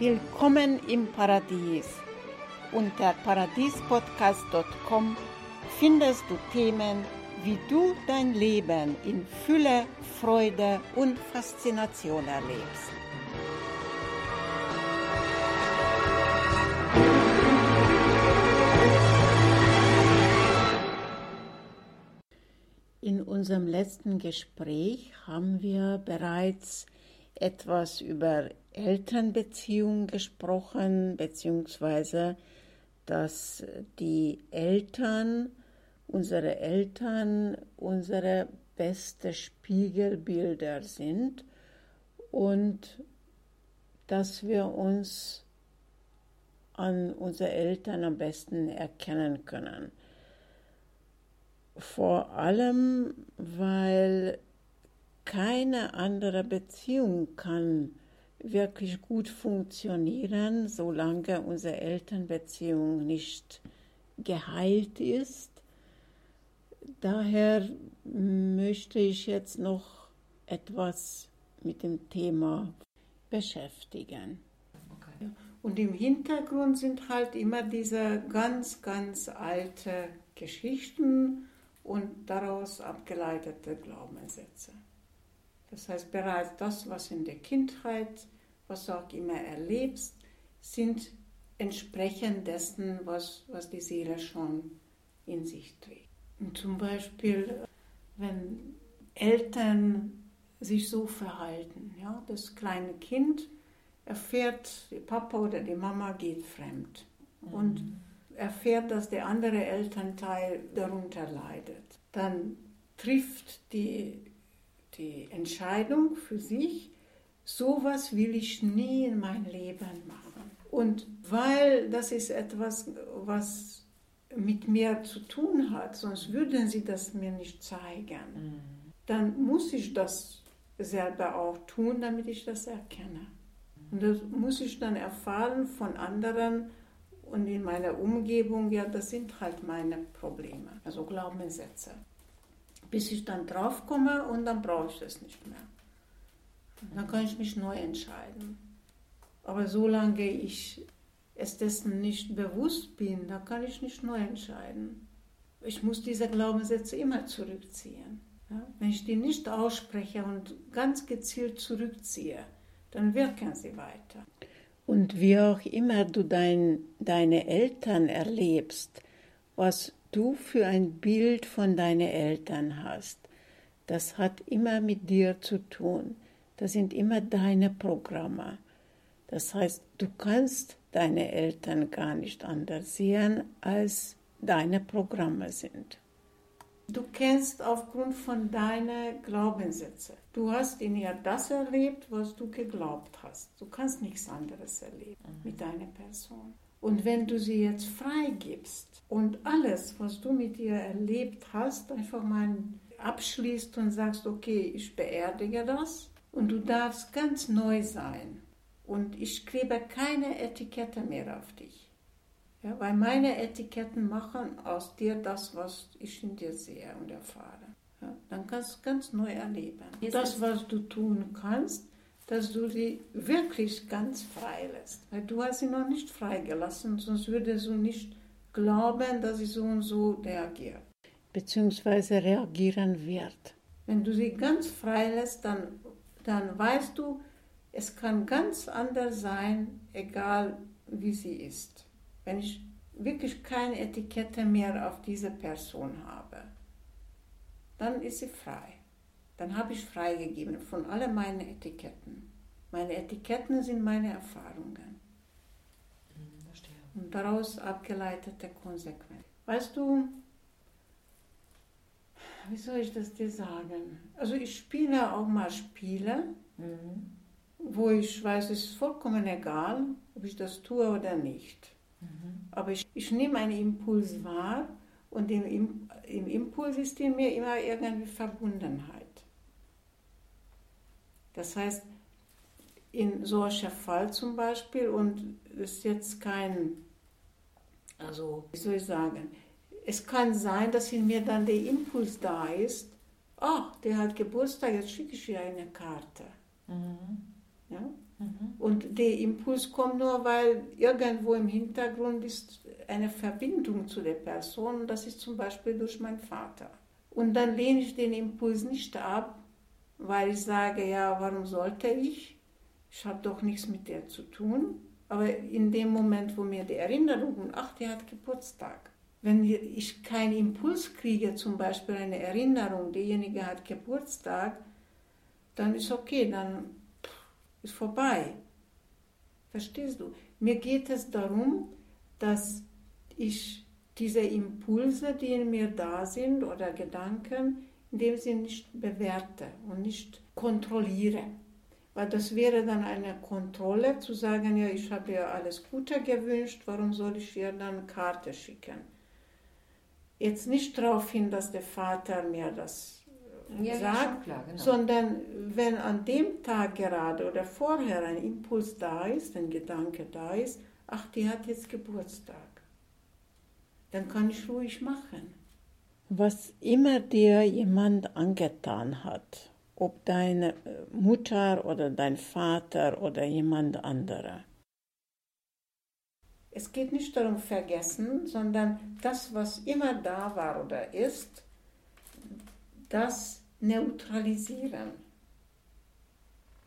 Willkommen im Paradies. Unter paradiespodcast.com findest du Themen, wie du dein Leben in Fülle, Freude und Faszination erlebst. In unserem letzten Gespräch haben wir bereits etwas über Elternbeziehungen gesprochen, beziehungsweise dass die Eltern, unsere Eltern, unsere beste Spiegelbilder sind und dass wir uns an unsere Eltern am besten erkennen können. Vor allem, weil keine andere Beziehung kann wirklich gut funktionieren, solange unsere Elternbeziehung nicht geheilt ist. Daher möchte ich jetzt noch etwas mit dem Thema beschäftigen. Okay. Und im Hintergrund sind halt immer diese ganz, ganz alte Geschichten und daraus abgeleitete Glaubenssätze. Das heißt, bereits das, was in der Kindheit, was du auch immer erlebst, sind entsprechend dessen, was, was die Seele schon in sich trägt. Und zum Beispiel, wenn Eltern sich so verhalten, ja, das kleine Kind erfährt, der Papa oder die Mama geht fremd mhm. und erfährt, dass der andere Elternteil darunter leidet. Dann trifft die die Entscheidung für sich, sowas will ich nie in mein Leben machen. Und weil das ist etwas, was mit mir zu tun hat, sonst würden sie das mir nicht zeigen, mhm. dann muss ich das selber auch tun, damit ich das erkenne. Und das muss ich dann erfahren von anderen und in meiner Umgebung, ja, das sind halt meine Probleme, also Glaubenssätze bis ich dann drauf komme und dann brauche ich das nicht mehr. Dann kann ich mich neu entscheiden. Aber solange ich es dessen nicht bewusst bin, da kann ich nicht neu entscheiden. Ich muss diese Glaubenssätze immer zurückziehen. Ja? Wenn ich die nicht ausspreche und ganz gezielt zurückziehe, dann wirken sie weiter. Und wie auch immer du dein, deine Eltern erlebst, was du für ein Bild von deinen Eltern hast. Das hat immer mit dir zu tun. Das sind immer deine Programme. Das heißt, du kannst deine Eltern gar nicht anders sehen, als deine Programme sind. Du kennst aufgrund von deinen Glaubenssätzen. Du hast in ihr das erlebt, was du geglaubt hast. Du kannst nichts anderes erleben mhm. mit deiner Person. Und wenn du sie jetzt freigibst und alles, was du mit ihr erlebt hast, einfach mal abschließt und sagst, okay, ich beerdige das und du darfst ganz neu sein und ich klebe keine Etikette mehr auf dich. Ja, weil meine Etiketten machen aus dir das, was ich in dir sehe und erfahre. Ja, dann kannst du ganz neu erleben. Das, was du tun kannst, dass du sie wirklich ganz frei lässt. Weil du hast sie noch nicht freigelassen, sonst würdest du nicht glauben, dass sie so und so reagiert. Beziehungsweise reagieren wird. Wenn du sie ganz frei lässt, dann, dann weißt du, es kann ganz anders sein, egal wie sie ist. Wenn ich wirklich keine Etikette mehr auf diese Person habe, dann ist sie frei dann habe ich freigegeben von all meinen Etiketten. Meine Etiketten sind meine Erfahrungen. Hm, verstehe. Und daraus abgeleitete Konsequenzen. Weißt du, wie soll ich das dir sagen? Also ich spiele auch mal Spiele, mhm. wo ich weiß, es ist vollkommen egal, ob ich das tue oder nicht. Mhm. Aber ich, ich nehme einen Impuls wahr und im, im Impuls ist in mir immer irgendwie Verbundenheit. Das heißt, in solcher Fall zum Beispiel, und es ist jetzt kein, also wie soll ich sagen, es kann sein, dass in mir dann der Impuls da ist, ach, der hat Geburtstag, jetzt schicke ich ihr eine Karte. Mhm. Ja? Mhm. Und der Impuls kommt nur, weil irgendwo im Hintergrund ist eine Verbindung zu der Person. Das ist zum Beispiel durch meinen Vater. Und dann lehne ich den Impuls nicht ab, weil ich sage, ja, warum sollte ich? Ich habe doch nichts mit der zu tun. Aber in dem Moment, wo mir die Erinnerung, ach, der hat Geburtstag. Wenn ich keinen Impuls kriege, zum Beispiel eine Erinnerung, derjenige hat Geburtstag, dann ist okay, dann ist vorbei. Verstehst du? Mir geht es darum, dass ich diese Impulse, die in mir da sind oder Gedanken, in dem Sinne nicht bewerte und nicht kontrolliere. Weil das wäre dann eine Kontrolle, zu sagen, ja, ich habe dir alles Gute gewünscht, warum soll ich dir dann eine Karte schicken? Jetzt nicht darauf hin, dass der Vater mir das äh, ja, sagt, klar, genau. sondern wenn an dem Tag gerade oder vorher ein Impuls da ist, ein Gedanke da ist, ach, die hat jetzt Geburtstag, dann kann ich ruhig machen. Was immer dir jemand angetan hat, ob deine äh, Mutter oder dein Vater oder jemand anderer. Es geht nicht darum vergessen, sondern das, was immer da war oder ist, das neutralisieren.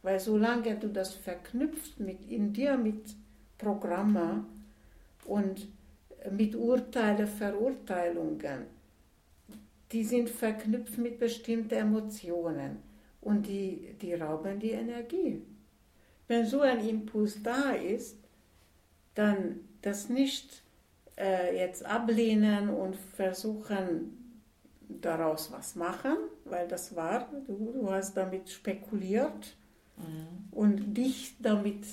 Weil solange du das verknüpfst mit, in dir mit Programme und mit Urteile, Verurteilungen, die sind verknüpft mit bestimmten Emotionen und die, die rauben die Energie. Wenn so ein Impuls da ist, dann das nicht äh, jetzt ablehnen und versuchen, daraus was machen, weil das war, du, du hast damit spekuliert mhm. und dich damit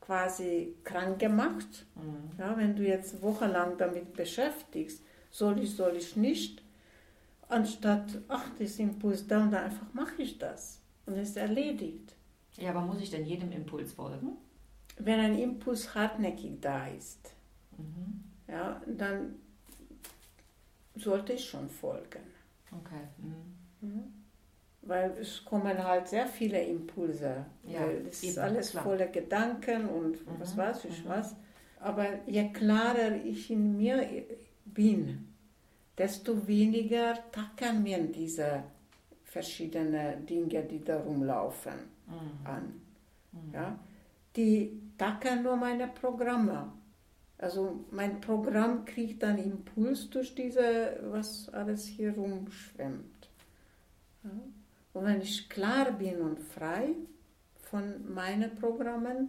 quasi krank gemacht. Mhm. Ja, wenn du jetzt wochenlang damit beschäftigst, soll ich, soll ich nicht, anstatt, ach, das Impuls da und da, einfach mache ich das und es ist erledigt. Ja, aber muss ich denn jedem Impuls folgen? Wenn ein Impuls hartnäckig da ist, mhm. ja, dann sollte ich schon folgen. Okay. Mhm. Mhm. Weil es kommen halt sehr viele Impulse. Ja, es ist alles klar. voller Gedanken und was mhm. weiß ich mhm. was. Aber je klarer ich in mir bin, desto weniger tackern mir diese verschiedenen Dinge, die da rumlaufen, mhm. an. Mhm. Ja? Die tackern nur meine Programme. Also mein Programm kriegt dann Impuls durch diese, was alles hier rumschwemmt. Ja? Und wenn ich klar bin und frei von meinen Programmen,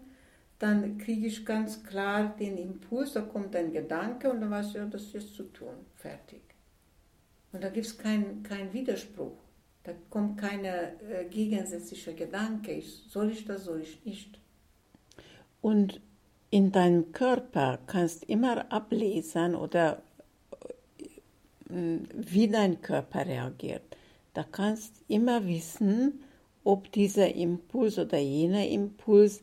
dann kriege ich ganz klar den Impuls, da kommt ein Gedanke und dann weiß ich, ja, das ist zu tun, fertig. Und da gibt es keinen kein Widerspruch. Da kommt keine äh, gegensätzliche Gedanke. Ich, soll ich das, soll ich nicht. Und in deinem Körper kannst immer ablesen oder äh, wie dein Körper reagiert. Da kannst immer wissen, ob dieser Impuls oder jener Impuls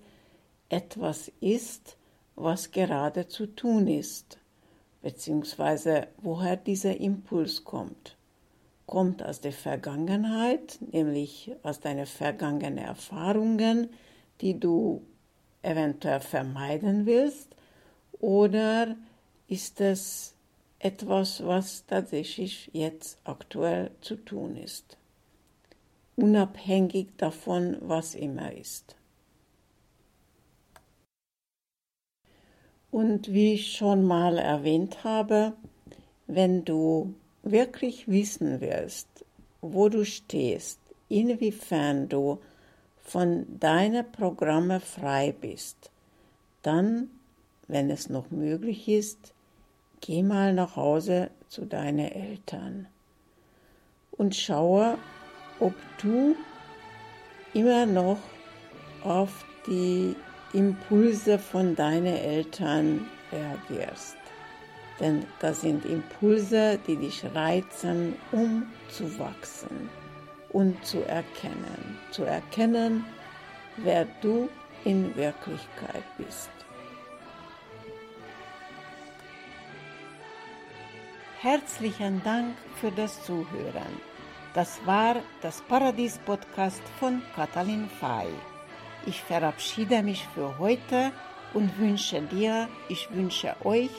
etwas ist, was gerade zu tun ist beziehungsweise woher dieser Impuls kommt. Kommt aus der Vergangenheit, nämlich aus deinen vergangenen Erfahrungen, die du eventuell vermeiden willst, oder ist es etwas, was tatsächlich jetzt aktuell zu tun ist, unabhängig davon, was immer ist. Und wie ich schon mal erwähnt habe, wenn du wirklich wissen willst, wo du stehst, inwiefern du von deinen Programmen frei bist, dann, wenn es noch möglich ist, geh mal nach Hause zu deinen Eltern und schaue, ob du immer noch auf die Impulse von deinen Eltern reagierst. Denn das sind Impulse, die dich reizen, um zu wachsen und zu erkennen. Zu erkennen, wer du in Wirklichkeit bist. Herzlichen Dank für das Zuhören. Das war das Paradies-Podcast von Katalin Fay. Ich verabschiede mich für heute und wünsche dir, ich wünsche euch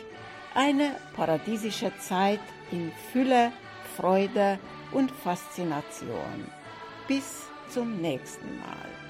eine paradiesische Zeit in Fülle, Freude und Faszination. Bis zum nächsten Mal.